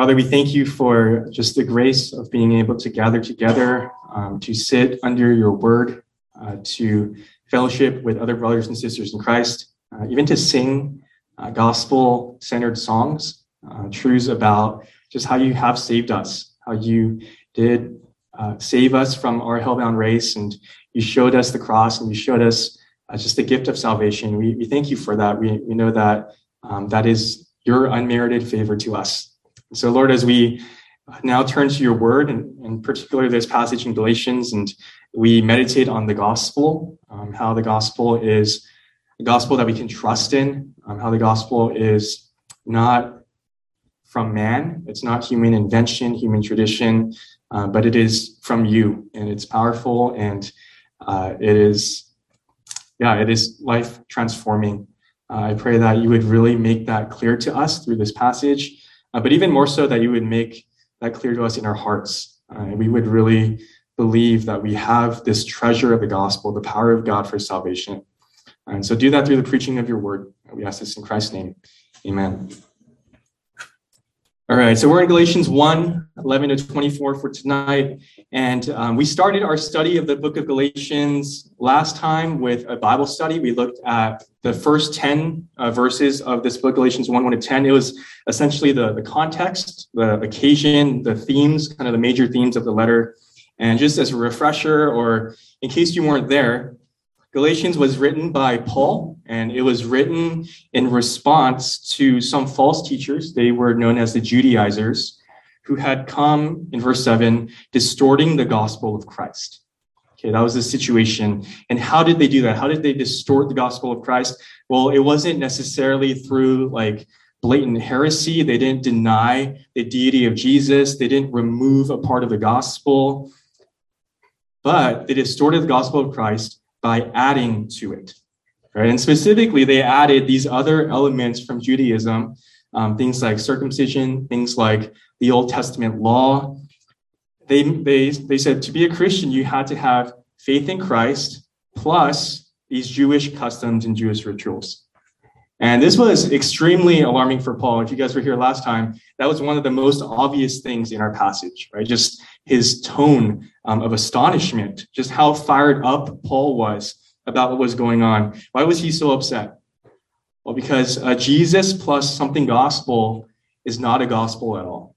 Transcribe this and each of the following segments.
Father, we thank you for just the grace of being able to gather together, um, to sit under your word, uh, to fellowship with other brothers and sisters in Christ, uh, even to sing uh, gospel centered songs, uh, truths about just how you have saved us, how you did uh, save us from our hellbound race, and you showed us the cross and you showed us uh, just the gift of salvation. We, we thank you for that. We, we know that um, that is your unmerited favor to us. So, Lord, as we now turn to your word, and, and particularly this passage in Galatians, and we meditate on the gospel, um, how the gospel is a gospel that we can trust in, um, how the gospel is not from man, it's not human invention, human tradition, uh, but it is from you, and it's powerful, and uh, it is, yeah, it is life transforming. Uh, I pray that you would really make that clear to us through this passage, uh, but even more so that you would make that clear to us in our hearts. Uh, we would really believe that we have this treasure of the gospel, the power of God for salvation. And so do that through the preaching of your word. We ask this in Christ's name. Amen. All right, so we're in Galatians 1 11 to 24 for tonight. And um, we started our study of the book of Galatians last time with a Bible study. We looked at the first 10 uh, verses of this book, Galatians 1 1 to 10. It was essentially the, the context, the occasion, the themes, kind of the major themes of the letter. And just as a refresher, or in case you weren't there, Galatians was written by Paul, and it was written in response to some false teachers. They were known as the Judaizers, who had come in verse 7, distorting the gospel of Christ. Okay, that was the situation. And how did they do that? How did they distort the gospel of Christ? Well, it wasn't necessarily through like blatant heresy. They didn't deny the deity of Jesus, they didn't remove a part of the gospel, but they distorted the gospel of Christ by adding to it. Right? And specifically, they added these other elements from Judaism, um, things like circumcision, things like the Old Testament law. They, they, they said to be a Christian, you had to have faith in Christ plus these Jewish customs and Jewish rituals. And this was extremely alarming for Paul. If you guys were here last time, that was one of the most obvious things in our passage, right? Just his tone um, of astonishment, just how fired up Paul was about what was going on. Why was he so upset? Well, because uh, Jesus plus something gospel is not a gospel at all.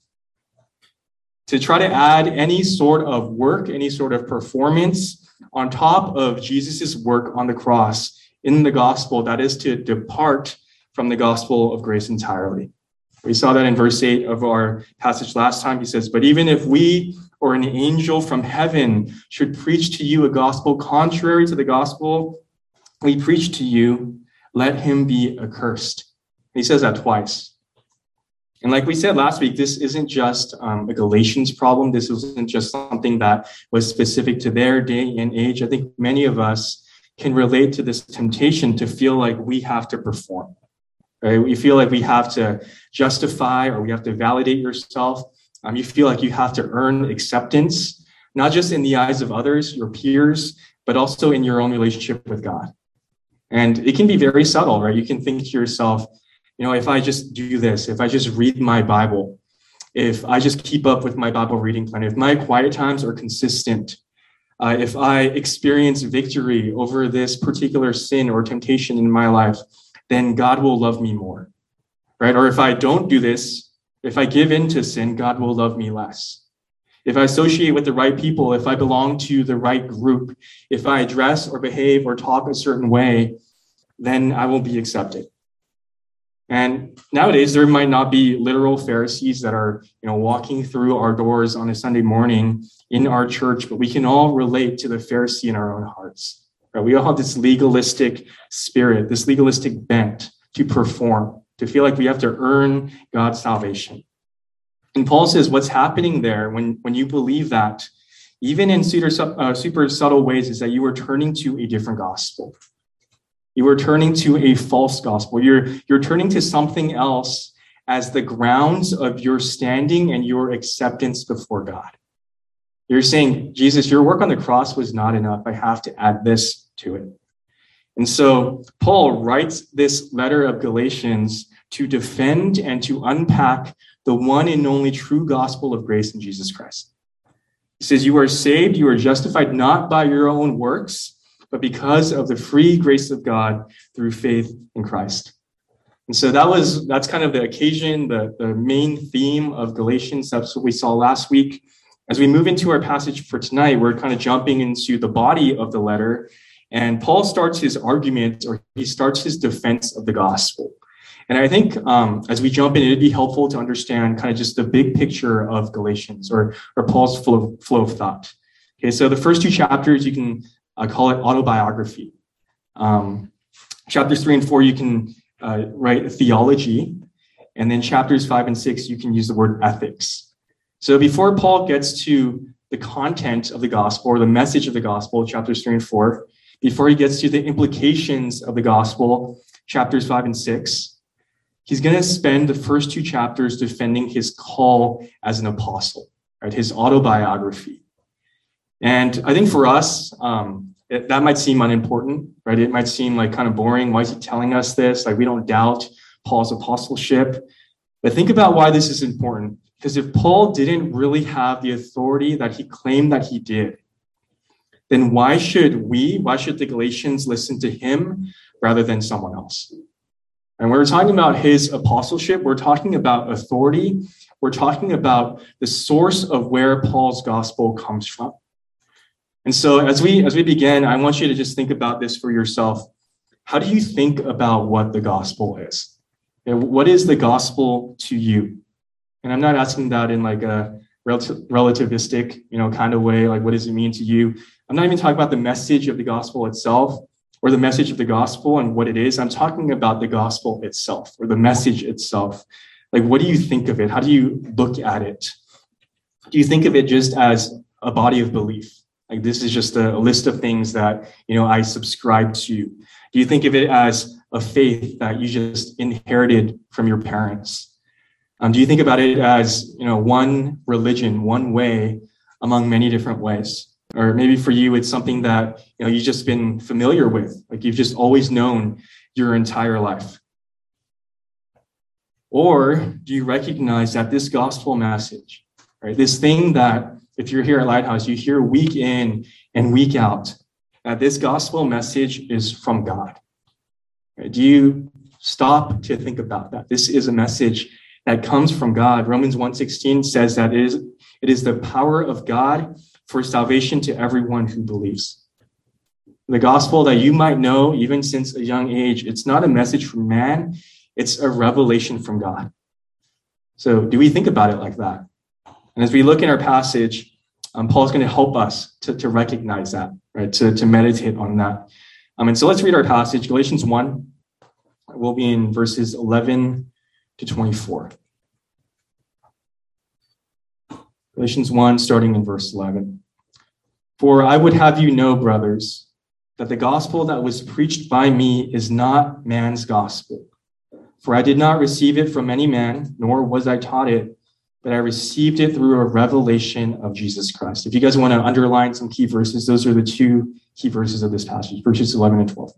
To try to add any sort of work, any sort of performance on top of Jesus' work on the cross in the gospel, that is to depart from the gospel of grace entirely. We saw that in verse 8 of our passage last time. He says, But even if we or an angel from heaven should preach to you a gospel contrary to the gospel we preach to you, let him be accursed. He says that twice. And like we said last week, this isn't just um, a Galatians problem. This isn't just something that was specific to their day and age. I think many of us can relate to this temptation to feel like we have to perform. Right? We feel like we have to justify or we have to validate yourself. Um, you feel like you have to earn acceptance, not just in the eyes of others, your peers, but also in your own relationship with God. And it can be very subtle, right? You can think to yourself, you know, if I just do this, if I just read my Bible, if I just keep up with my Bible reading plan, if my quiet times are consistent, uh, if I experience victory over this particular sin or temptation in my life, then God will love me more, right? Or if I don't do this, if I give in to sin, God will love me less. If I associate with the right people, if I belong to the right group, if I dress or behave or talk a certain way, then I will be accepted. And nowadays, there might not be literal Pharisees that are, you know, walking through our doors on a Sunday morning in our church, but we can all relate to the Pharisee in our own hearts. Right? We all have this legalistic spirit, this legalistic bent to perform, to feel like we have to earn God's salvation. And Paul says what's happening there when, when you believe that, even in super, uh, super subtle ways, is that you are turning to a different gospel. You are turning to a false gospel. You're, you're turning to something else as the grounds of your standing and your acceptance before God. You're saying, Jesus, your work on the cross was not enough. I have to add this to it. And so Paul writes this letter of Galatians to defend and to unpack the one and only true gospel of grace in Jesus Christ. He says, You are saved, you are justified not by your own works, but because of the free grace of God through faith in Christ. And so that was that's kind of the occasion, the, the main theme of Galatians. That's what we saw last week. As we move into our passage for tonight, we're kind of jumping into the body of the letter. And Paul starts his argument or he starts his defense of the gospel. And I think um, as we jump in, it'd be helpful to understand kind of just the big picture of Galatians or, or Paul's flow, flow of thought. Okay, so the first two chapters, you can uh, call it autobiography. Um, chapters three and four, you can uh, write theology. And then chapters five and six, you can use the word ethics. So before Paul gets to the content of the gospel or the message of the gospel, chapters three and four, before he gets to the implications of the gospel, chapters five and six, he's going to spend the first two chapters defending his call as an apostle, right? His autobiography. And I think for us, um, it, that might seem unimportant, right? It might seem like kind of boring. Why is he telling us this? Like we don't doubt Paul's apostleship. But think about why this is important. Because if Paul didn't really have the authority that he claimed that he did, then why should we, why should the Galatians listen to him rather than someone else? And we're talking about his apostleship, we're talking about authority. We're talking about the source of where Paul's gospel comes from. And so as we as we begin, I want you to just think about this for yourself. How do you think about what the gospel is? What is the gospel to you? And I'm not asking that in like a relativistic, you know, kind of way. Like, what does it mean to you? I'm not even talking about the message of the gospel itself or the message of the gospel and what it is. I'm talking about the gospel itself or the message itself. Like, what do you think of it? How do you look at it? Do you think of it just as a body of belief? Like this is just a, list of things that you know I subscribe to. Do you think of it as a faith that you just inherited from your parents? Um, do you think about it as you know one religion, one way among many different ways? Or maybe for you, it's something that you know you've just been familiar with, like you've just always known your entire life. Or do you recognize that this gospel message, right, this thing that if you're here at Lighthouse, you hear week in and week out that this gospel message is from God. Do you stop to think about that? This is a message that comes from God. Romans 1:16 says that it is, it is the power of God for salvation to everyone who believes. The gospel that you might know even since a young age, it's not a message from man, it's a revelation from God. So, do we think about it like that? And as we look in our passage, um, Paul's going to help us to, to recognize that, right? To, to meditate on that. Um, and so let's read our passage, Galatians 1. We'll be in verses 11 to 24. Galatians 1, starting in verse 11. For I would have you know, brothers, that the gospel that was preached by me is not man's gospel. For I did not receive it from any man, nor was I taught it but I received it through a revelation of Jesus Christ. If you guys want to underline some key verses, those are the two key verses of this passage, verses 11 and 12. All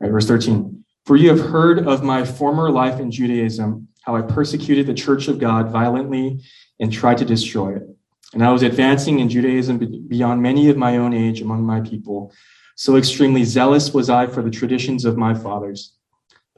right, verse 13. For you have heard of my former life in Judaism, how I persecuted the church of God violently and tried to destroy it. And I was advancing in Judaism beyond many of my own age among my people. So extremely zealous was I for the traditions of my fathers.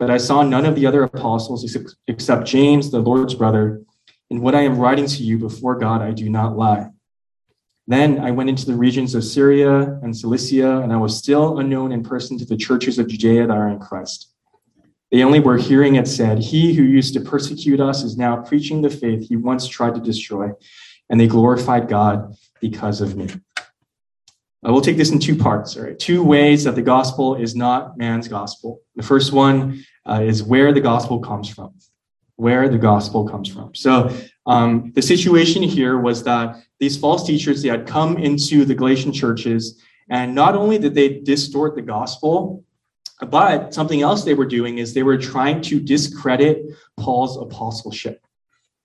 But I saw none of the other apostles except James, the Lord's brother. In what I am writing to you before God, I do not lie. Then I went into the regions of Syria and Cilicia, and I was still unknown in person to the churches of Judea that are in Christ. They only were hearing it said, He who used to persecute us is now preaching the faith he once tried to destroy, and they glorified God because of me. Uh, we'll take this in two parts, all right? Two ways that the gospel is not man's gospel. The first one uh, is where the gospel comes from. where the gospel comes from. So um, the situation here was that these false teachers they had come into the Galatian churches, and not only did they distort the gospel, but something else they were doing is they were trying to discredit Paul's apostleship.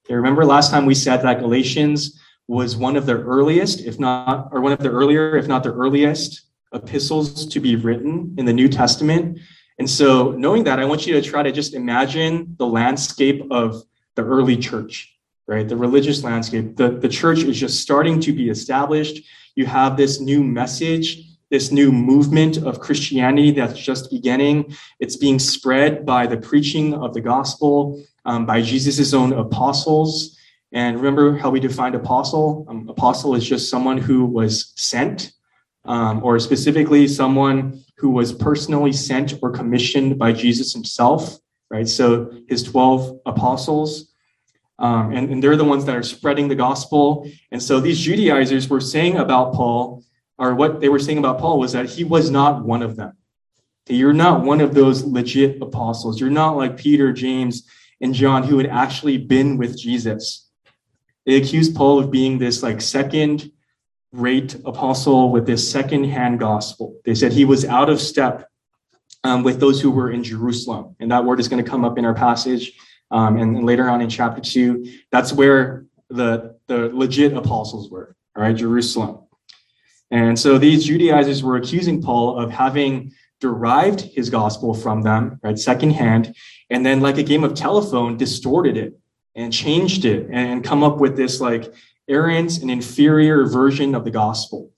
Okay, remember last time we said that Galatians was one of the earliest, if not, or one of the earlier, if not the earliest epistles to be written in the New Testament. And so, knowing that, I want you to try to just imagine the landscape of the early church, right? The religious landscape. The, the church is just starting to be established. You have this new message, this new movement of Christianity that's just beginning. It's being spread by the preaching of the gospel, um, by Jesus' own apostles. And remember how we defined apostle? Um, apostle is just someone who was sent, um, or specifically someone who was personally sent or commissioned by Jesus himself, right? So his 12 apostles. Um, and, and they're the ones that are spreading the gospel. And so these Judaizers were saying about Paul, or what they were saying about Paul was that he was not one of them. You're not one of those legit apostles. You're not like Peter, James, and John who had actually been with Jesus. They accused Paul of being this like second rate apostle with this second hand gospel. They said he was out of step um, with those who were in Jerusalem. And that word is going to come up in our passage. Um, and, and later on in chapter two, that's where the, the legit apostles were, all right, Jerusalem. And so these Judaizers were accusing Paul of having derived his gospel from them, right, secondhand, and then like a game of telephone, distorted it and changed it and come up with this like errant and inferior version of the gospel.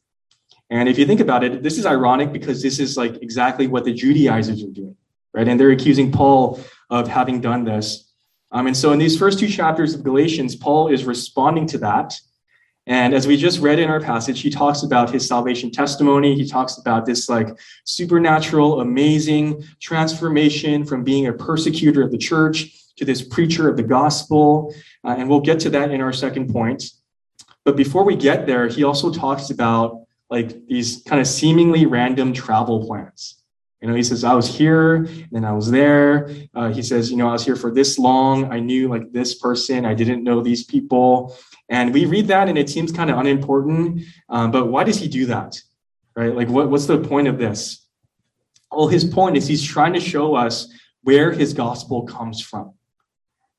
And if you think about it, this is ironic because this is like exactly what the Judaizers are doing, right? And they're accusing Paul of having done this. Um, and so in these first two chapters of Galatians, Paul is responding to that. And as we just read in our passage, he talks about his salvation testimony. He talks about this like supernatural, amazing transformation from being a persecutor of the church to this preacher of the gospel. Uh, and we'll get to that in our second point. But before we get there, he also talks about like these kind of seemingly random travel plans. You know, he says, I was here and then I was there. Uh, he says, you know, I was here for this long. I knew like this person. I didn't know these people. And we read that and it seems kind of unimportant. Um, but why does he do that? Right? Like, what, what's the point of this? Well, his point is he's trying to show us where his gospel comes from.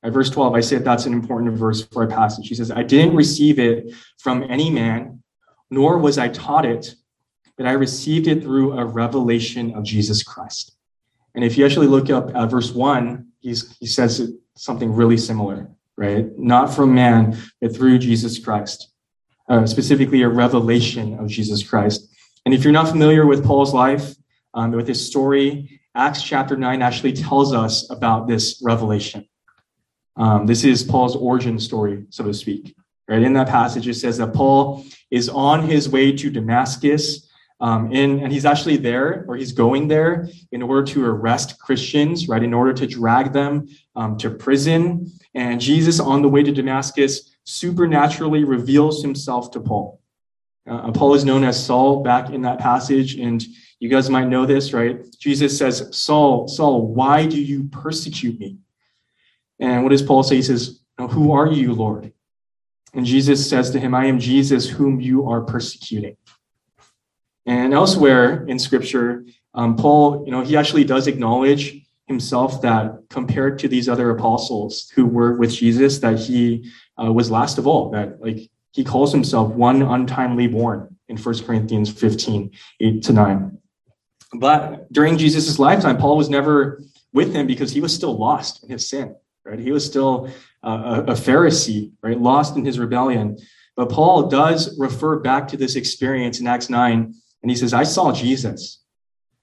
At verse 12, I said that's an important verse for a passage. He says, I didn't receive it from any man, nor was I taught it, but I received it through a revelation of Jesus Christ. And if you actually look up verse 1, he's, he says something really similar, right? Not from man, but through Jesus Christ, uh, specifically a revelation of Jesus Christ. And if you're not familiar with Paul's life, um, with his story, Acts chapter 9 actually tells us about this revelation. Um, this is Paul's origin story, so to speak. Right in that passage, it says that Paul is on his way to Damascus, um, in, and he's actually there, or he's going there, in order to arrest Christians, right? In order to drag them um, to prison. And Jesus, on the way to Damascus, supernaturally reveals himself to Paul. Uh, Paul is known as Saul back in that passage, and you guys might know this, right? Jesus says, Saul, Saul, why do you persecute me? And what does Paul say? He says, Who are you, Lord? And Jesus says to him, I am Jesus whom you are persecuting. And elsewhere in scripture, um, Paul, you know, he actually does acknowledge himself that compared to these other apostles who were with Jesus, that he uh, was last of all, that like he calls himself one untimely born in 1 Corinthians 15, 8 to 9. But during Jesus' lifetime, Paul was never with him because he was still lost in his sin right? He was still a, a Pharisee, right? Lost in his rebellion. But Paul does refer back to this experience in Acts 9, and he says, I saw Jesus,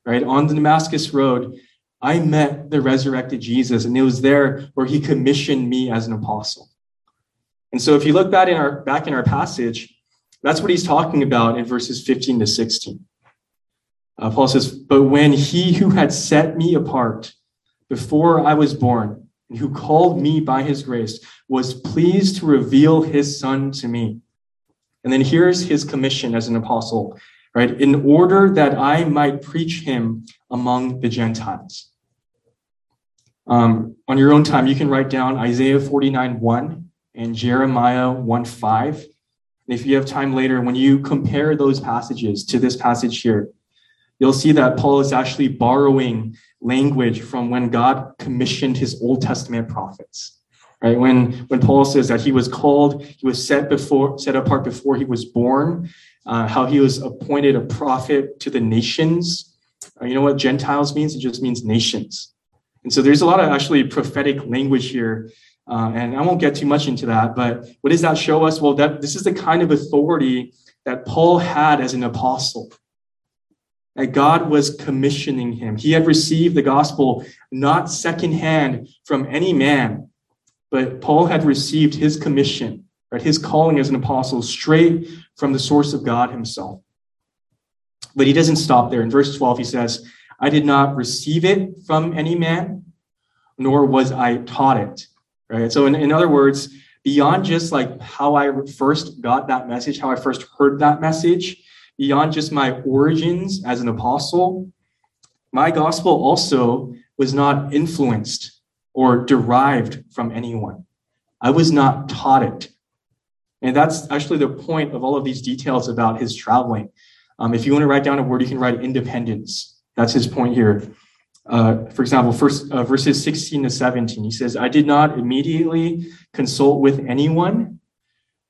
right? On the Damascus Road, I met the resurrected Jesus, and it was there where he commissioned me as an apostle. And so if you look back in our back in our passage, that's what he's talking about in verses 15 to 16. Uh, Paul says, But when he who had set me apart before I was born, and who called me by his grace, was pleased to reveal his son to me. And then here's his commission as an apostle, right? In order that I might preach him among the Gentiles. Um, on your own time, you can write down Isaiah 49 1 and Jeremiah 1 5. And if you have time later, when you compare those passages to this passage here, you'll see that Paul is actually borrowing language from when God commissioned his Old Testament prophets. Right? When, when Paul says that he was called, he was set before set apart before he was born, uh, how he was appointed a prophet to the nations. Uh, you know what Gentiles means? It just means nations. And so there's a lot of actually prophetic language here. Uh, and I won't get too much into that, but what does that show us? Well, that this is the kind of authority that Paul had as an apostle that God was commissioning him. He had received the gospel not secondhand from any man, but Paul had received his commission, right, his calling as an apostle straight from the source of God himself. But he doesn't stop there. In verse 12, he says, I did not receive it from any man, nor was I taught it. Right? So, in, in other words, beyond just like how I first got that message, how I first heard that message, beyond just my origins as an apostle, my gospel also was not influenced or derived from anyone. I was not taught it. And that's actually the point of all of these details about his traveling. Um, if you want to write down a word, you can write independence. That's his point here. Uh, for example, first uh, verses 16 to 17, he says, I did not immediately consult with anyone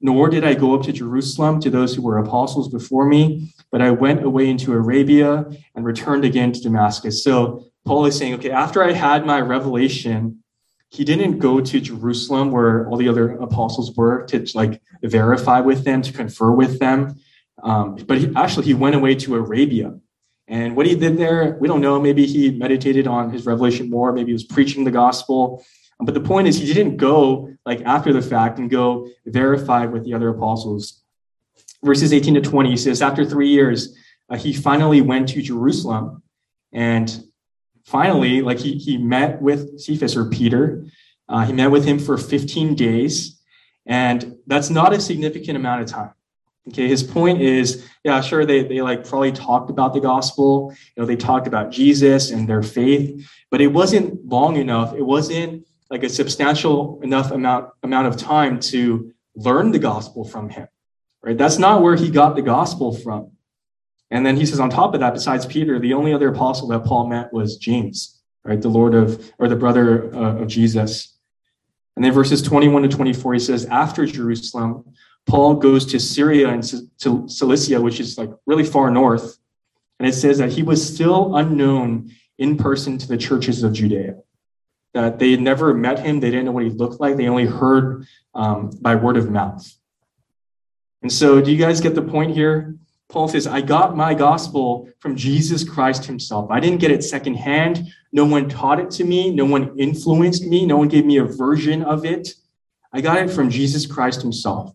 nor did I go up to Jerusalem to those who were apostles before me, but I went away into Arabia and returned again to Damascus. So Paul is saying, okay, after I had my revelation, he didn't go to Jerusalem where all the other apostles were to like verify with them, to confer with them. Um, but he, actually, he went away to Arabia. And what he did there, we don't know. Maybe he meditated on his revelation more. Maybe he was preaching the gospel. But the point is, he didn't go like after the fact and go verify with the other apostles. Verses 18 to 20 he says, After three years, uh, he finally went to Jerusalem. And finally, like he, he met with Cephas or Peter. Uh, he met with him for 15 days. And that's not a significant amount of time. Okay, his point is, yeah, sure, they, they like probably talked about the gospel, you know, they talked about Jesus and their faith, but it wasn't long enough. It wasn't like a substantial enough amount amount of time to learn the gospel from him right? That's not where he got the gospel from. And then he says on top of that besides peter the only other apostle that paul met was james right? The lord of or the brother uh, of jesus. And then verses 21 to 24 he says after jerusalem paul goes to syria and to cilicia which is like really far north. And it says that he was still unknown in person to the churches of judea that they had never met him. They didn't know what he looked like. They only heard um, by word of mouth. And so, do you guys get the point here? Paul says, I got my gospel from Jesus Christ himself. I didn't get it secondhand. No one taught it to me. No one influenced me. No one gave me a version of it. I got it from Jesus Christ himself.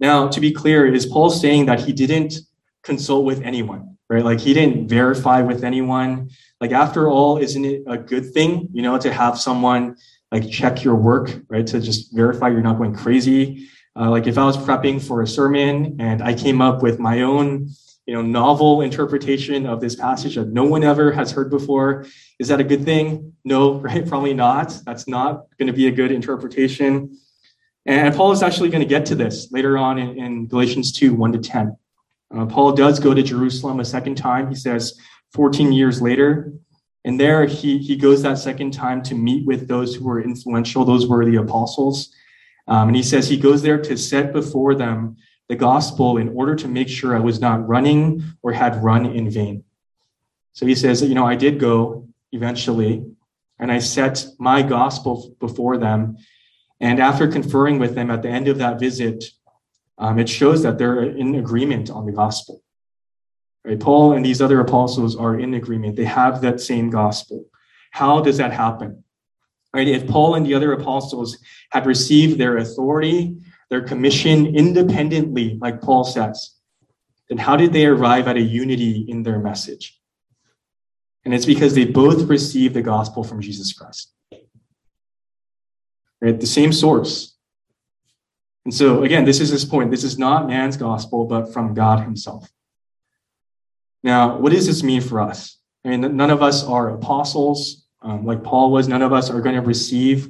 Now, to be clear, is Paul saying that he didn't consult with anyone, right? Like he didn't verify with anyone like after all isn't it a good thing you know to have someone like check your work right? To just verify you're not going crazy. Uh, like if i was prepping for a sermon and i came up with my own you know novel interpretation of this passage that no one ever has heard before is that a good thing? No right? Probably not. That's not going to be a good interpretation. And paul is actually going to get to this later on in, in galatians 2 1 to 10 uh, paul does go to jerusalem a second time. He says 14 years later. And there he, he goes that second time to meet with those who were influential, those were the apostles. Um, and he says he goes there to set before them the gospel in order to make sure I was not running or had run in vain. So he says, you know, I did go eventually, and I set my gospel before them. And after conferring with them at the end of that visit, um, it shows that they're in agreement on the gospel. Right? Paul and these other apostles are in agreement. They have that same gospel. How does that happen? Right? If Paul and the other apostles had received their authority, their commission independently, like Paul says, then how did they arrive at a unity in their message? And it's because they both received the gospel from Jesus Christ. Right? The same source. And so, again, this is his point. This is not man's gospel, but from God himself. Now, what does this mean for us? I mean, none of us are apostles. um, like Paul was. None of us are going to receive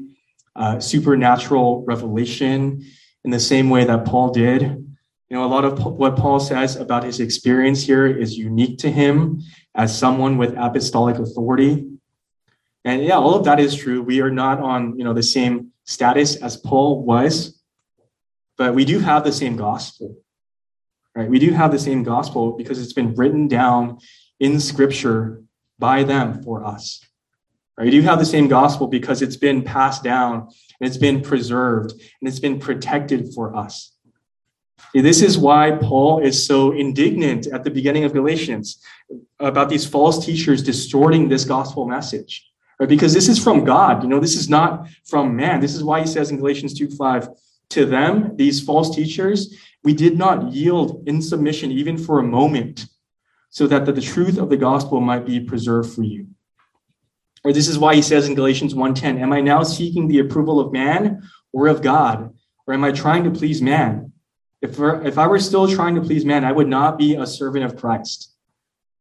uh, supernatural revelation in the same way that Paul did. You know, a lot of what Paul says about his experience here is unique to him as someone with apostolic authority. And yeah, all of that is true. We are not on, you know, the same status as Paul was, but we do have the same gospel. Right? We do have the same gospel because it's been written down in scripture by them for us. Right? We do have the same gospel because it's been passed down and it's been preserved and it's been protected for us. This is why Paul is so indignant at the beginning of Galatians about these false teachers distorting this gospel message. Right? Because this is from God. You know, this is not from man. This is why he says in Galatians 2 5, to them, these false teachers, we did not yield in submission even for a moment, so that the, the truth of the gospel might be preserved for you. Or this is why he says in Galatians 1:10, Am I now seeking the approval of man or of God? Or am I trying to please man? If, if I were still trying to please man, I would not be a servant of Christ.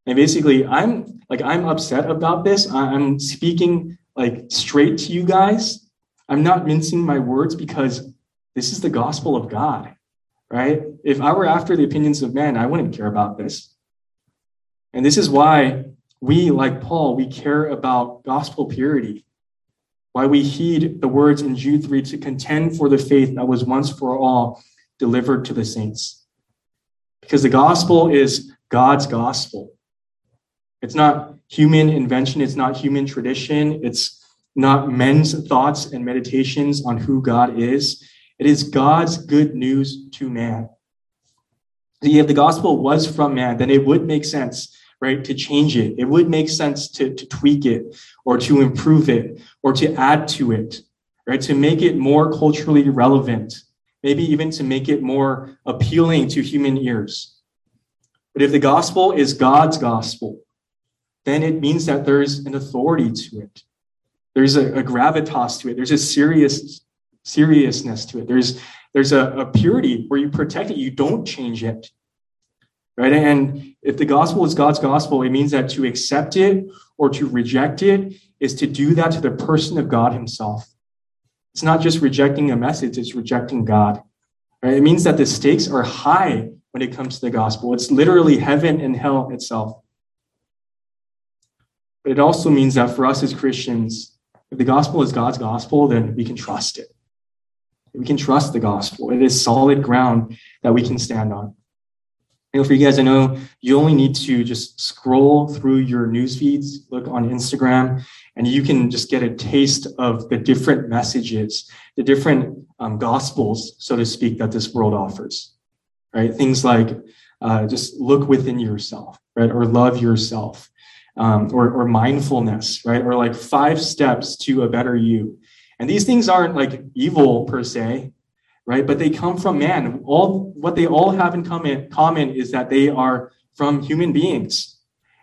And basically, I'm like I'm upset about this. I'm speaking like straight to you guys. I'm not mincing my words because this is the gospel of God, right? If I were after the opinions of men, I wouldn't care about this. And this is why we, like Paul, we care about gospel purity. Why we heed the words in Jude 3 to contend for the faith that was once for all delivered to the saints. Because the gospel is God's gospel. It's not human invention, it's not human tradition, it's not men's thoughts and meditations on who God is. It is God's good news to man. If the gospel was from man, then it would make sense, right, to change it. It would make sense to, to tweak it or to improve it or to add to it, right, to make it more culturally relevant, maybe even to make it more appealing to human ears. But if the gospel is God's gospel, then it means that there's an authority to it. There's a, a gravitas to it. There's a serious seriousness to it. There's there's a, a purity where you protect it. You don't change it. Right. And if the gospel is God's gospel, it means that to accept it or to reject it is to do that to the person of God Himself. It's not just rejecting a message, it's rejecting God. Right? It means that the stakes are high when it comes to the gospel. It's literally heaven and hell itself. But it also means that for us as Christians, if the gospel is God's gospel, then we can trust it. We can trust the gospel. It is solid ground that we can stand on. You know, for you guys, I know you only need to just scroll through your news feeds, look on Instagram, and you can just get a taste of the different messages, the different um, gospels, so to speak, that this world offers. Right? Things like uh, just look within yourself, right? Or love yourself um, or, or mindfulness, right? Or like five steps to a better you. And these things aren't like evil per se, right? But they come from man. All what they all have in common, common is that they are from human beings.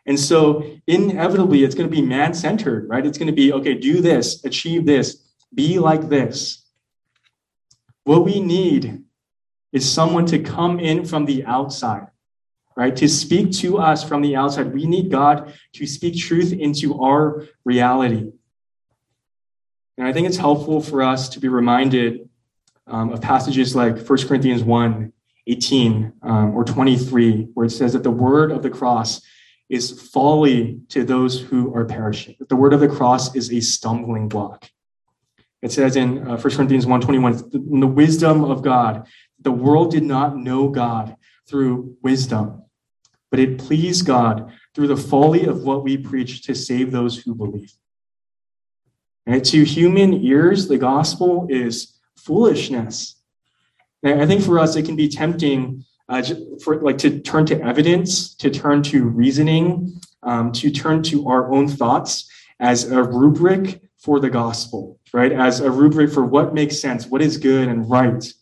And so inevitably it's going to be man-centered, right? It's going to be, okay, do this, achieve this, be like this. What we need is someone to come in from the outside right? To speak to us from the outside. We need God to speak truth into our reality. And I think it's helpful for us to be reminded um, of passages like 1 Corinthians 1 18 um, or 23, where it says that the word of the cross is folly to those who are perishing. That the word of the cross is a stumbling block. It says in uh, 1 Corinthians 1 21, in the wisdom of God, the world did not know God through wisdom but it pleased God through the folly of what we preach to save those who believe. And to human ears, the gospel is foolishness. And I think for us, it can be tempting uh, for like to turn to evidence, to turn to reasoning, um, to turn to our own thoughts as a rubric for the gospel, right? As a rubric for what makes sense, what is good and right.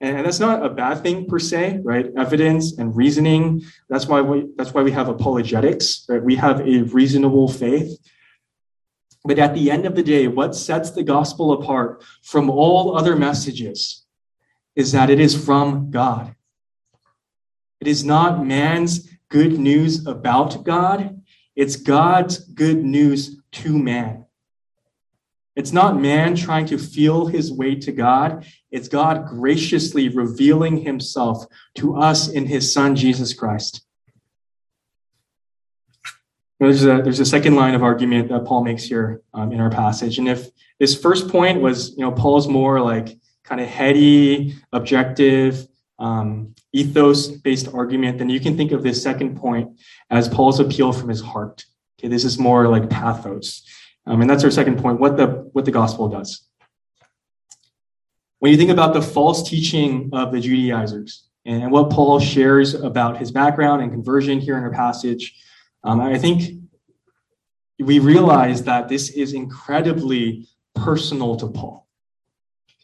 And, that's not a bad thing per se, right? Evidence and reasoning. That's why we that's why we have apologetics, right? We have a reasonable faith. But at the end of the day, what sets the gospel apart from all other messages is that it is from God. It is not man's good news about God, it's God's good news to man. It's not man trying to feel his way to God. It's God graciously revealing himself to us in his son, Jesus Christ. There's a, there's a second line of argument that Paul makes here um, in our passage. And if this first point was, you know, Paul's more like kind of heady, objective, um, ethos based argument, then you can think of this second point as Paul's appeal from his heart. Okay, this is more like pathos. Um, and that's our second point, what the, what the gospel does. When you think about the false teaching of the Judaizers and what Paul shares about his background and conversion here in our passage, um, I think we realize that this is incredibly personal to Paul.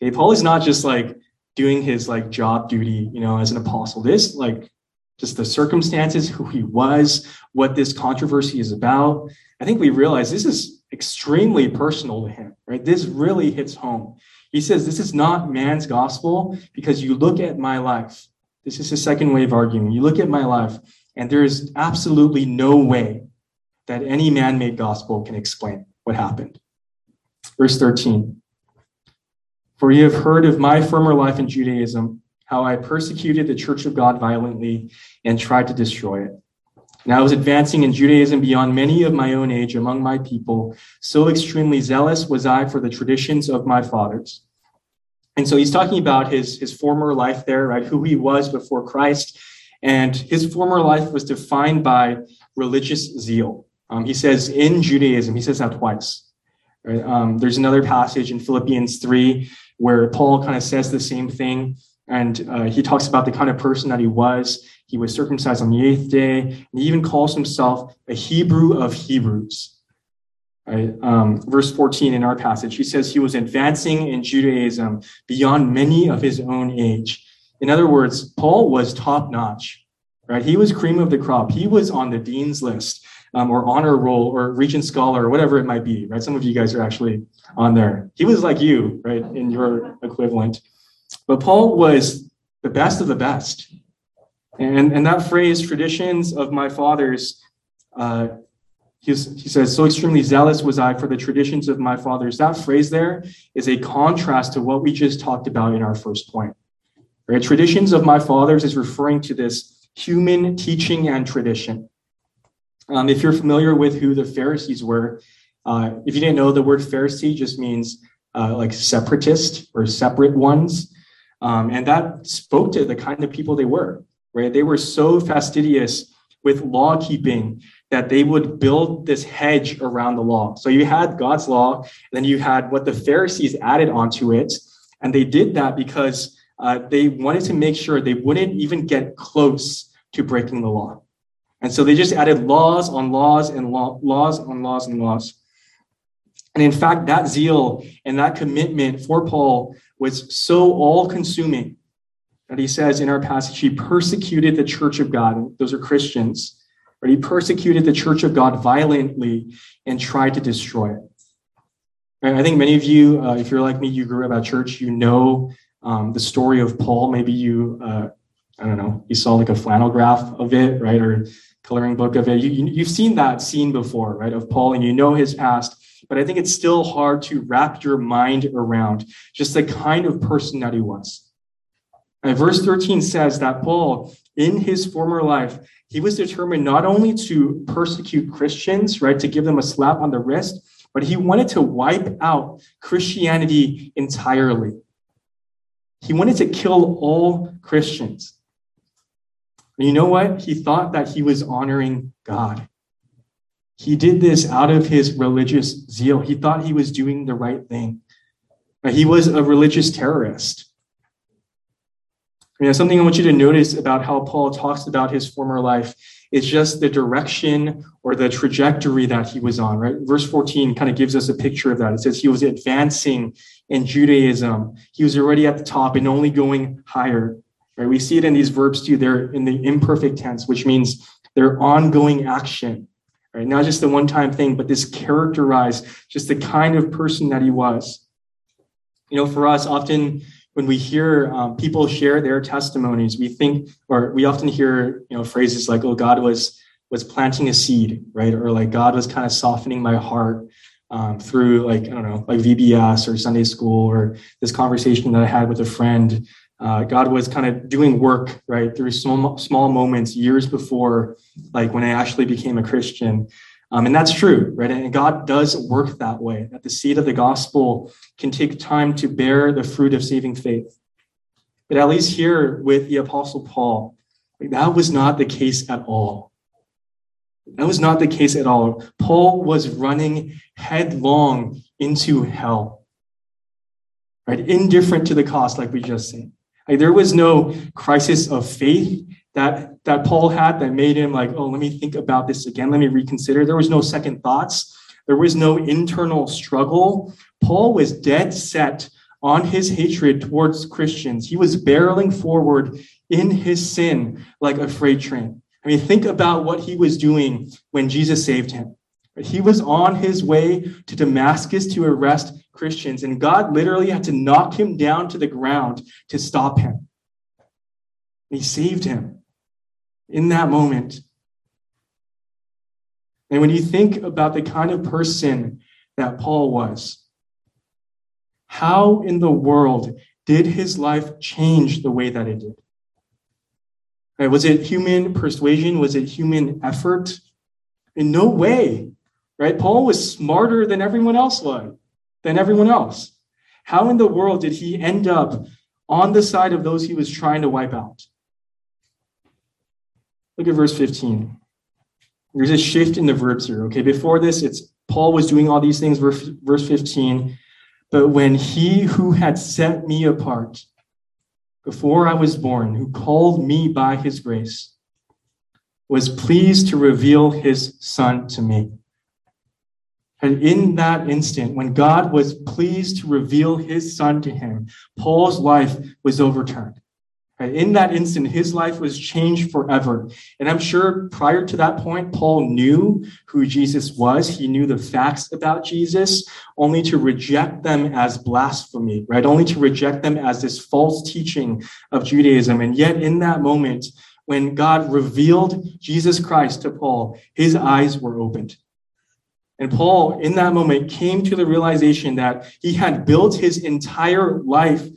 Okay, Paul is not just like doing his like job duty, you know, as an apostle. This like just the circumstances, who he was, what this controversy is about. I think we realize this is extremely personal to him, right? This really hits home. He says, This is not man's gospel because you look at my life. This is his second way of arguing. You look at my life, and there is absolutely no way that any man made gospel can explain what happened. Verse 13 For you have heard of my former life in Judaism, how I persecuted the church of God violently and tried to destroy it. And I was advancing in Judaism beyond many of my own age among my people. So extremely zealous was I for the traditions of my fathers. And so he's talking about his, his former life there, right? Who he was before Christ. And his former life was defined by religious zeal. Um, he says in Judaism, he says that twice. Right? Um, there's another passage in Philippians 3 where Paul kind of says the same thing. And uh, he talks about the kind of person that he was. He was circumcised on the eighth day. And he even calls himself a Hebrew of Hebrews. Right? Um, verse 14 in our passage, he says he was advancing in Judaism beyond many of his own age. In other words, Paul was top notch, right? He was cream of the crop. He was on the dean's list um, or honor roll or regent scholar or whatever it might be, right? Some of you guys are actually on there. He was like you, right, in your equivalent. But Paul was the best of the best. And, and that phrase, traditions of my fathers, uh, he, he says, so extremely zealous was I for the traditions of my fathers. That phrase there is a contrast to what we just talked about in our first point. Right? Traditions of my fathers is referring to this human teaching and tradition. Um, if you're familiar with who the Pharisees were, uh, if you didn't know, the word Pharisee just means uh, like separatist or separate ones. Um, and that spoke to the kind of people they were, right? They were so fastidious with law keeping that they would build this hedge around the law. So you had God's law, and then you had what the Pharisees added onto it. And they did that because uh, they wanted to make sure they wouldn't even get close to breaking the law. And so they just added laws on laws and law, laws on laws and laws. And in fact, that zeal and that commitment for Paul was so all consuming that he says in our passage, he persecuted the church of God. Those are Christians. But he persecuted the church of God violently and tried to destroy it. I think many of you, uh, if you're like me, you grew up at church, you know um, the story of Paul. Maybe you, uh, I don't know, you saw like a flannel graph of it, right? Or coloring book of it. You, you've seen that scene before, right, of Paul, and you know his past. But I think it's still hard to wrap your mind around just the kind of person that he was. And verse 13 says that Paul, in his former life, he was determined not only to persecute Christians, right, to give them a slap on the wrist, but he wanted to wipe out Christianity entirely. He wanted to kill all Christians. And you know what? He thought that he was honoring God. He did this out of his religious zeal. He thought he was doing the right thing. He was a religious terrorist. You know, something I want you to notice about how Paul talks about his former life is just the direction or the trajectory that he was on, right? Verse 14 kind of gives us a picture of that. It says he was advancing in Judaism. He was already at the top and only going higher. Right? We see it in these verbs too. They're in the imperfect tense, which means they're ongoing action. Right? Not just the one-time thing, but this characterized just the kind of person that he was. You know, for us, often when we hear um, people share their testimonies, we think, or we often hear, you know, phrases like, "Oh, God was was planting a seed," right? Or like, "God was kind of softening my heart." um, through like, I don't know, like VBS or Sunday school or this conversation that I had with a friend. Uh, God was kind of doing work, right, through small, small moments years before, like when I actually became a Christian. Um, and that's true, right? And God does work that way, that the seed of the gospel can take time to bear the fruit of saving faith. But at least here with the Apostle Paul, that was not the case at all. That was not the case at all. Paul was running headlong into hell, right? Indifferent to the cost, like we just said. Like there was no crisis of faith that, that Paul had that made him like, oh, let me think about this again. Let me reconsider. There was no second thoughts. There was no internal struggle. Paul was dead set on his hatred towards Christians. He was barreling forward in his sin like a freight train. I mean, think about what he was doing when Jesus saved him. He was on his way to Damascus to arrest Christians, and God literally had to knock him down to the ground to stop him. He saved him in that moment. And when you think about the kind of person that Paul was, how in the world did his life change the way that it did? Right? Was it human persuasion? Was it human effort? In no way. Right? Paul was smarter than everyone else was, than everyone else. How in the world did he end up on the side of those he was trying to wipe out? Look at verse 15. There's a shift in the verbs here. Okay, before this, it's Paul was doing all these things, verse, verse 15. But when he who had set me apart before I was born, who called me by his grace, was pleased to reveal his son to me. And in that instant, when God was pleased to reveal his son to him, Paul's life was overturned. In that instant, his life was changed forever. And I'm sure prior to that point, Paul knew who Jesus was. He knew the facts about Jesus, only to reject them as blasphemy, right? Only to reject them as this false teaching of Judaism. And yet, in that moment, when God revealed Jesus Christ to Paul, his eyes were opened. And Paul, in that moment, came to the realization that he had built his entire life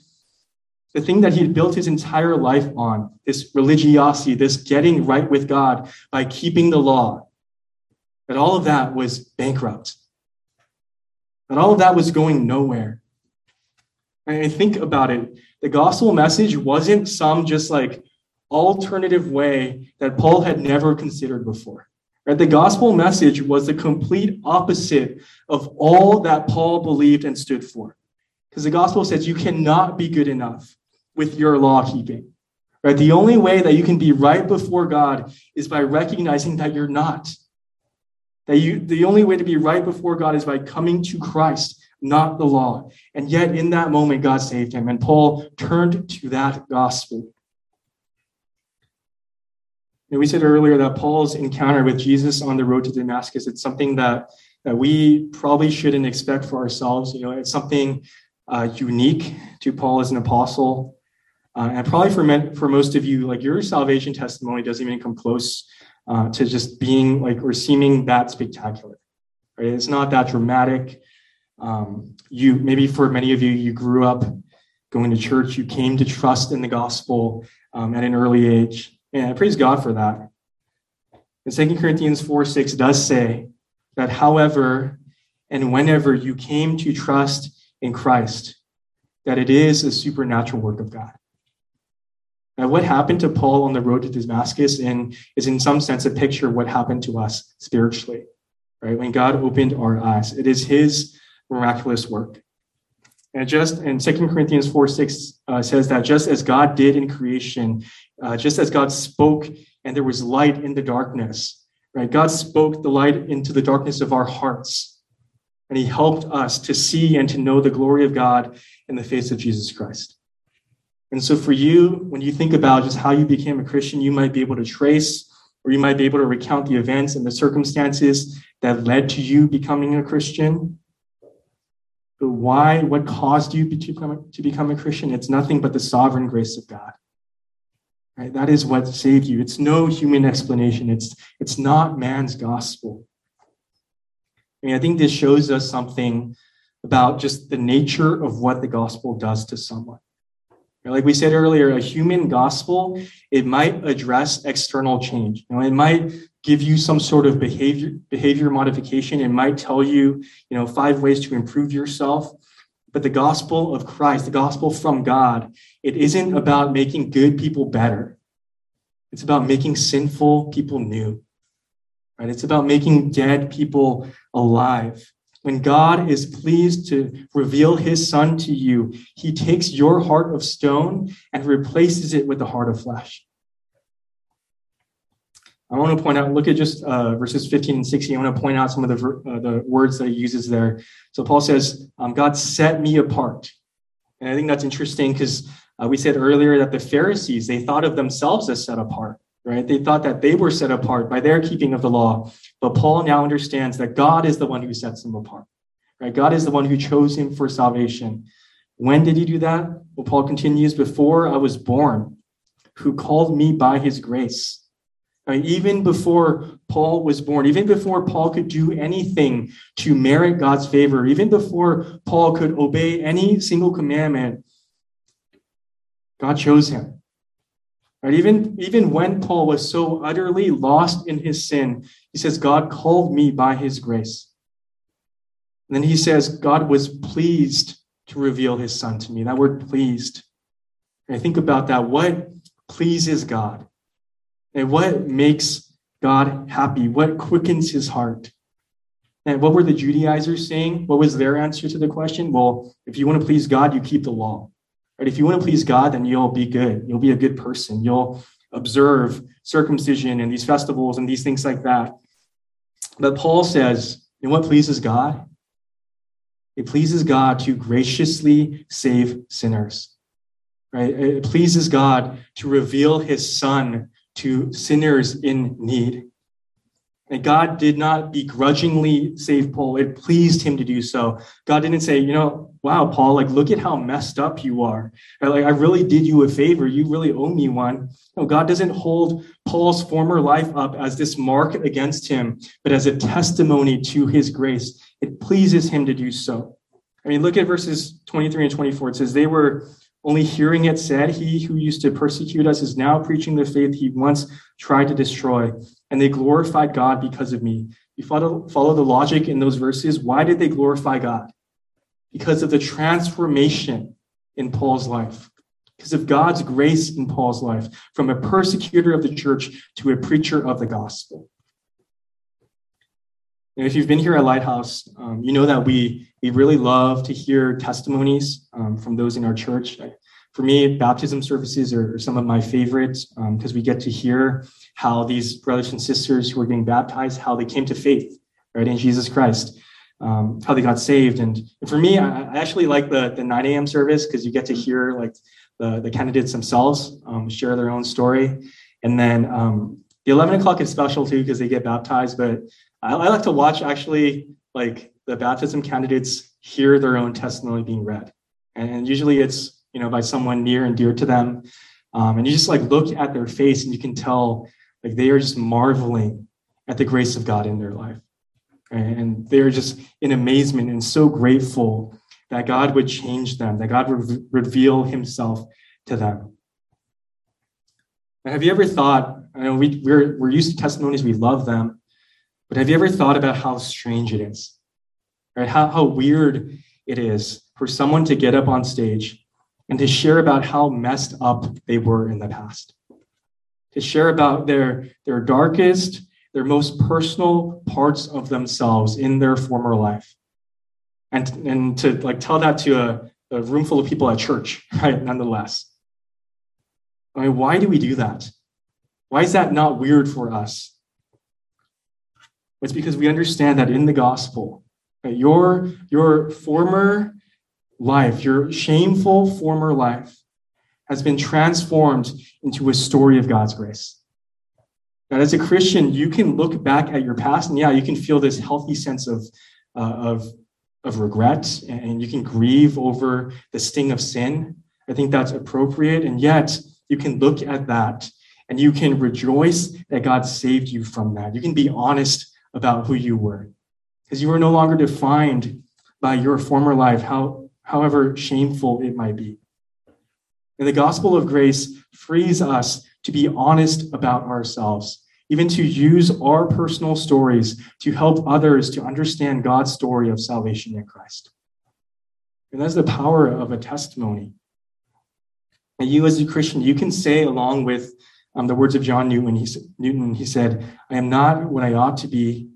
the thing that he had built his entire life on, this religiosity, this getting right with God by keeping the law, that all of that was bankrupt. That all of that was going nowhere. I think about it. The gospel message wasn't some just like alternative way that Paul had never considered before. Right? The gospel message was the complete opposite of all that Paul believed and stood for. Because the gospel says you cannot be good enough with your law keeping. Right? The only way that you can be right before God is by recognizing that you're not. That you the only way to be right before God is by coming to Christ, not the law. And yet in that moment God saved him and Paul turned to that gospel. And we said earlier that Paul's encounter with Jesus on the road to Damascus, it's something that, that we probably shouldn't expect for ourselves. You know, it's something uh, unique to Paul as an apostle. Uh, and probably for men, for most of you, like your salvation testimony doesn't even come close uh, to just being like or seeming that spectacular. Right? It's not that dramatic. Um, you maybe for many of you, you grew up going to church. You came to trust in the gospel um, at an early age, and I praise God for that. And Second Corinthians four six does say that, however, and whenever you came to trust in Christ, that it is a supernatural work of God. Now, what happened to Paul on the road to Damascus in, is in some sense a picture of what happened to us spiritually, right? When God opened our eyes, it is his miraculous work. And just in 2 Corinthians 4 6 uh, says that just as God did in creation, uh, just as God spoke and there was light in the darkness, right? God spoke the light into the darkness of our hearts. And he helped us to see and to know the glory of God in the face of Jesus Christ. And so for you, when you think about just how you became a Christian, you might be able to trace or you might be able to recount the events and the circumstances that led to you becoming a Christian. But why, what caused you to become, to become a Christian? It's nothing but the sovereign grace of God. Right? That is what saved you. It's no human explanation. It's, it's not man's gospel. I mean, I think this shows us something about just the nature of what the gospel does to someone. Like we said earlier, a human gospel, it might address external change. You know, it might give you some sort of behavior behavior modification. It might tell you, you know, five ways to improve yourself. But the gospel of Christ, the gospel from God, it isn't about making good people better. It's about making sinful people new. Right? It's about making dead people alive. When God is pleased to reveal his son to you, he takes your heart of stone and replaces it with the heart of flesh. I want to point out, look at just uh, verses 15 and 16. I want to point out some of the, uh, the words that he uses there. So Paul says, um, God set me apart. And I think that's interesting because uh, we said earlier that the Pharisees, they thought of themselves as set apart right? They thought that they were set apart by their keeping of the law. But Paul now understands that God is the one who sets them apart, right? God is the one who chose him for salvation. When did he do that? Well, Paul continues, before I was born, who called me by his grace. Right? Even before Paul was born, even before Paul could do anything to merit God's favor, even before Paul could obey any single commandment, God chose him. Right? Even, even when Paul was so utterly lost in his sin, he says, God called me by his grace. And then he says, God was pleased to reveal his son to me. That word pleased. I think about that. What pleases God? And what makes God happy? What quickens his heart? And what were the Judaizers saying? What was their answer to the question? Well, if you want to please God, you keep the law. Right? If you want to please God, then you'll be good. You'll be a good person. You'll observe circumcision and these festivals and these things like that. But Paul says, know what pleases God? It pleases God to graciously save sinners. Right? It pleases God to reveal his son to sinners in need. And God did not begrudgingly save Paul. It pleased him to do so. God didn't say, you know, wow, Paul, like, look at how messed up you are. Or, like, I really did you a favor. You really owe me one. No, God doesn't hold Paul's former life up as this mark against him, but as a testimony to his grace. It pleases him to do so. I mean, look at verses 23 and 24. It says, they were only hearing it said, He who used to persecute us is now preaching the faith he once tried to destroy, and they glorified God because of me. You follow, follow the logic in those verses. Why did they glorify God? Because of the transformation in Paul's life, because of God's grace in Paul's life, from a persecutor of the church to a preacher of the gospel. And if you've been here at Lighthouse, um, you know that we, we really love to hear testimonies um, from those in our church. For me, baptism services are, some of my favorites because um, we get to hear how these brothers and sisters who are getting baptized, how they came to faith, right, in Jesus Christ, um, how they got saved. And, and for me, I, I, actually like the, the 9 a.m. service because you get to hear like the, the candidates themselves um, share their own story. And then um, the 11 o'clock is special too because they get baptized, but I, I like to watch actually like the baptism candidates hear their own testimony being read. And usually it's, you know, by someone near and dear to them. Um, and you just like look at their face and you can tell like they are just marveling at the grace of God in their life. And they're just in amazement and so grateful that God would change them, that God would reveal himself to them. have you ever thought, I know we, we're, we're used to testimonies, we love them, but have you ever thought about how strange it is? Right? How, how weird it is for someone to get up on stage and to share about how messed up they were in the past. To share about their, their darkest, their most personal parts of themselves in their former life. And, and to like tell that to a, a room full of people at church, right? Nonetheless. I mean, why do we do that? Why is that not weird for us? It's because we understand that in the gospel, your, your former life, your shameful former life, has been transformed into a story of God's grace. That as a Christian, you can look back at your past, and yeah, you can feel this healthy sense of, uh, of, of regret, and you can grieve over the sting of sin. I think that's appropriate. And yet, you can look at that and you can rejoice that God saved you from that. You can be honest about who you were. because you are no longer defined by your former life, how, however shameful it might be. And the gospel of grace frees us to be honest about ourselves, even to use our personal stories to help others to understand God's story of salvation in Christ. And that's the power of a testimony. And you, as a Christian, you can say, along with um, the words of John Newton, he, Newton, he said, I am not what I ought to be.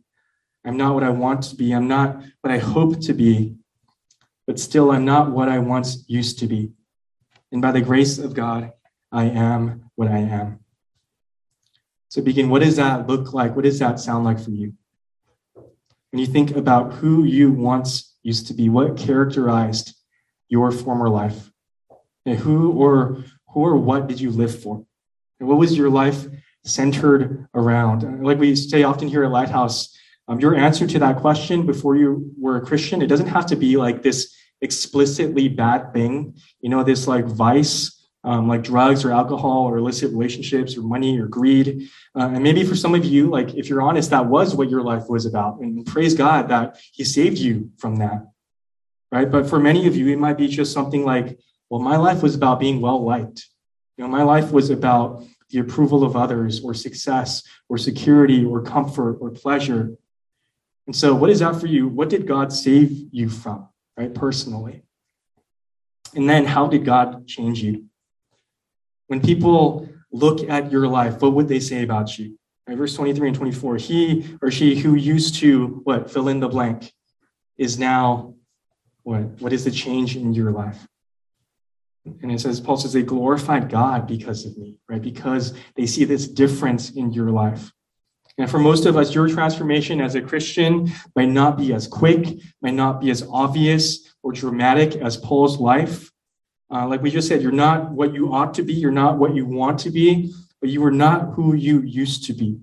I'm not what I want to be. I'm not what I hope to be. But still, I'm not what I once used to be. And by the grace of God, I am what I am. So, begin, what does that look like? What does that sound like for you? When you think about who you once used to be, what characterized your former life? And who or who or what did you live for? And what was your life centered around? Like we say often here at Lighthouse, um, your answer to that question before you were a Christian, it doesn't have to be like this explicitly bad thing, you know, this like vice um, like drugs or alcohol or illicit relationships or money or greed. Uh, and maybe for some of you, like if you're honest, that was what your life was about. And praise God that He saved you from that. Right. But for many of you, it might be just something like, well, my life was about being well liked. You know, my life was about the approval of others or success or security or comfort or pleasure. And so, what is that for you? What did God save you from, right, personally? And then, how did God change you? When people look at your life, what would they say about you? Right, verse 23 and 24 He or she who used to, what, fill in the blank, is now what? What is the change in your life? And it says, Paul says, they glorified God because of me, right? Because they see this difference in your life. And for most of us, your transformation as a Christian might not be as quick, might not be as obvious or dramatic as Paul's life. Uh, like we just said, you're not what you ought to be, you're not what you want to be, but you are not who you used to be.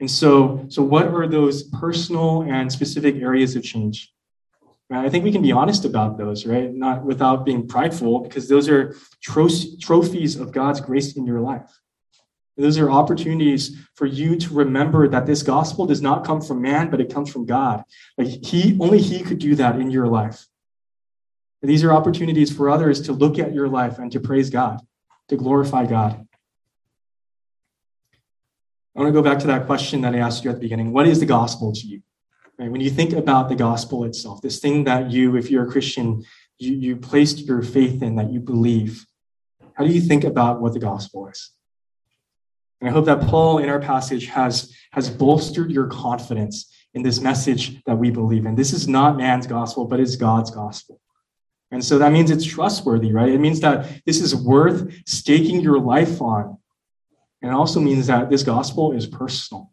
And so, so what are those personal and specific areas of change? I think we can be honest about those, right? Not without being prideful, because those are tro- trophies of God's grace in your life. Those are opportunities for you to remember that this gospel does not come from man, but it comes from God. Like he, only He could do that in your life. And these are opportunities for others to look at your life and to praise God, to glorify God. I want to go back to that question that I asked you at the beginning. What is the gospel to you? Right? When you think about the gospel itself, this thing that you, if you're a Christian, you, you placed your faith in, that you believe, how do you think about what the gospel is? And I hope that Paul in our passage has, has bolstered your confidence in this message that we believe in. This is not man's gospel, but it's God's gospel. And so that means it's trustworthy, right? It means that this is worth staking your life on. And it also means that this gospel is personal,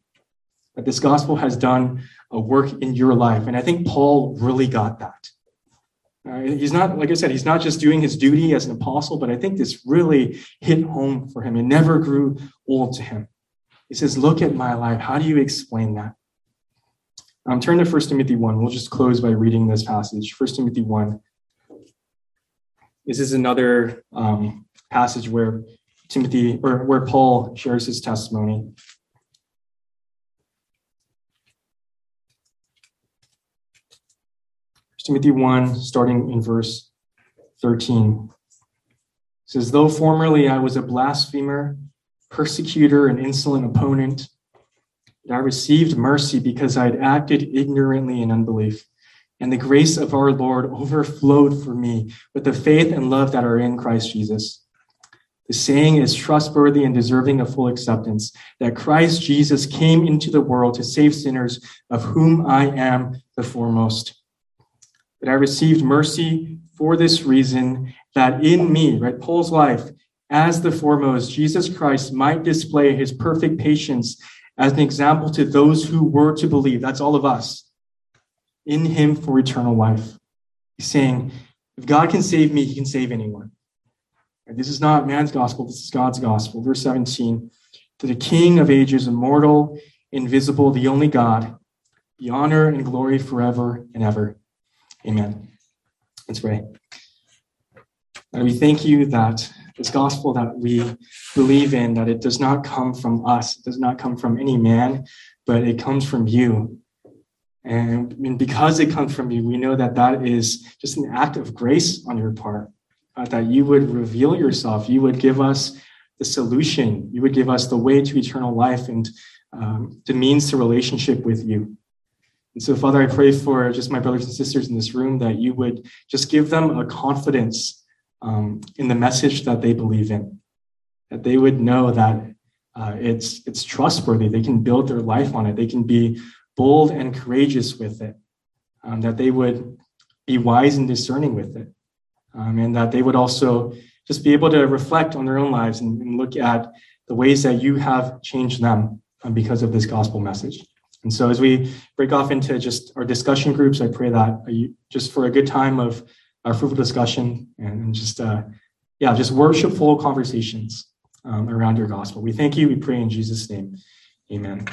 that this gospel has done a work in your life. And I think Paul really got that. Uh, he's not, like I said, he's not just doing his duty as an apostle, but I think this really hit home for him. It never grew old to him. He says, Look at my life. How do you explain that? Um, turn to 1 Timothy 1. We'll just close by reading this passage. 1 Timothy 1, this is another um, passage where Timothy or where Paul shares his testimony. Timothy 1, starting in verse 13. says, Though formerly I was a blasphemer, persecutor, and insolent opponent, I received mercy because I had acted ignorantly in unbelief and the grace of our Lord overflowed for me with the faith and love that are in Christ Jesus. The saying is trustworthy and deserving of full acceptance that Christ Jesus came into the world to save sinners, of whom I am the foremost. That I received mercy for this reason, that in me, right, Paul's life, as the foremost, Jesus Christ might display his perfect patience as an example to those who were to believe. That's all of us in him for eternal life. He's saying, if God can save me, he can save anyone. This is not man's gospel, this is God's gospel. Verse 17 To the King of ages, immortal, invisible, the only God, be honor and glory forever and ever. Amen. Let's pray. And we thank you that this gospel that we believe in, that it does not come from us, it does not come from any man, but it comes from you. And, because it comes from you, we know that that is just an act of grace on your part, uh, that you would reveal yourself, you would give us the solution, you would give us the way to eternal life and um, the means to relationship with you. And so, Father, I pray for just my brothers and sisters in this room that you would just give them a confidence um, in the message that they believe in, that they would know that uh, it's it's trustworthy. They can build their life on it. They can be bold and courageous with it. Um, that they would be wise and discerning with it, um, and that they would also just be able to reflect on their own lives and, and look at the ways that you have changed them um, because of this gospel message. And so, as we break off into just our discussion groups, I pray that you, just for a good time of our fruitful discussion and just, uh, yeah, just worshipful conversations um, around your gospel. We thank you. We pray in Jesus' name. Amen.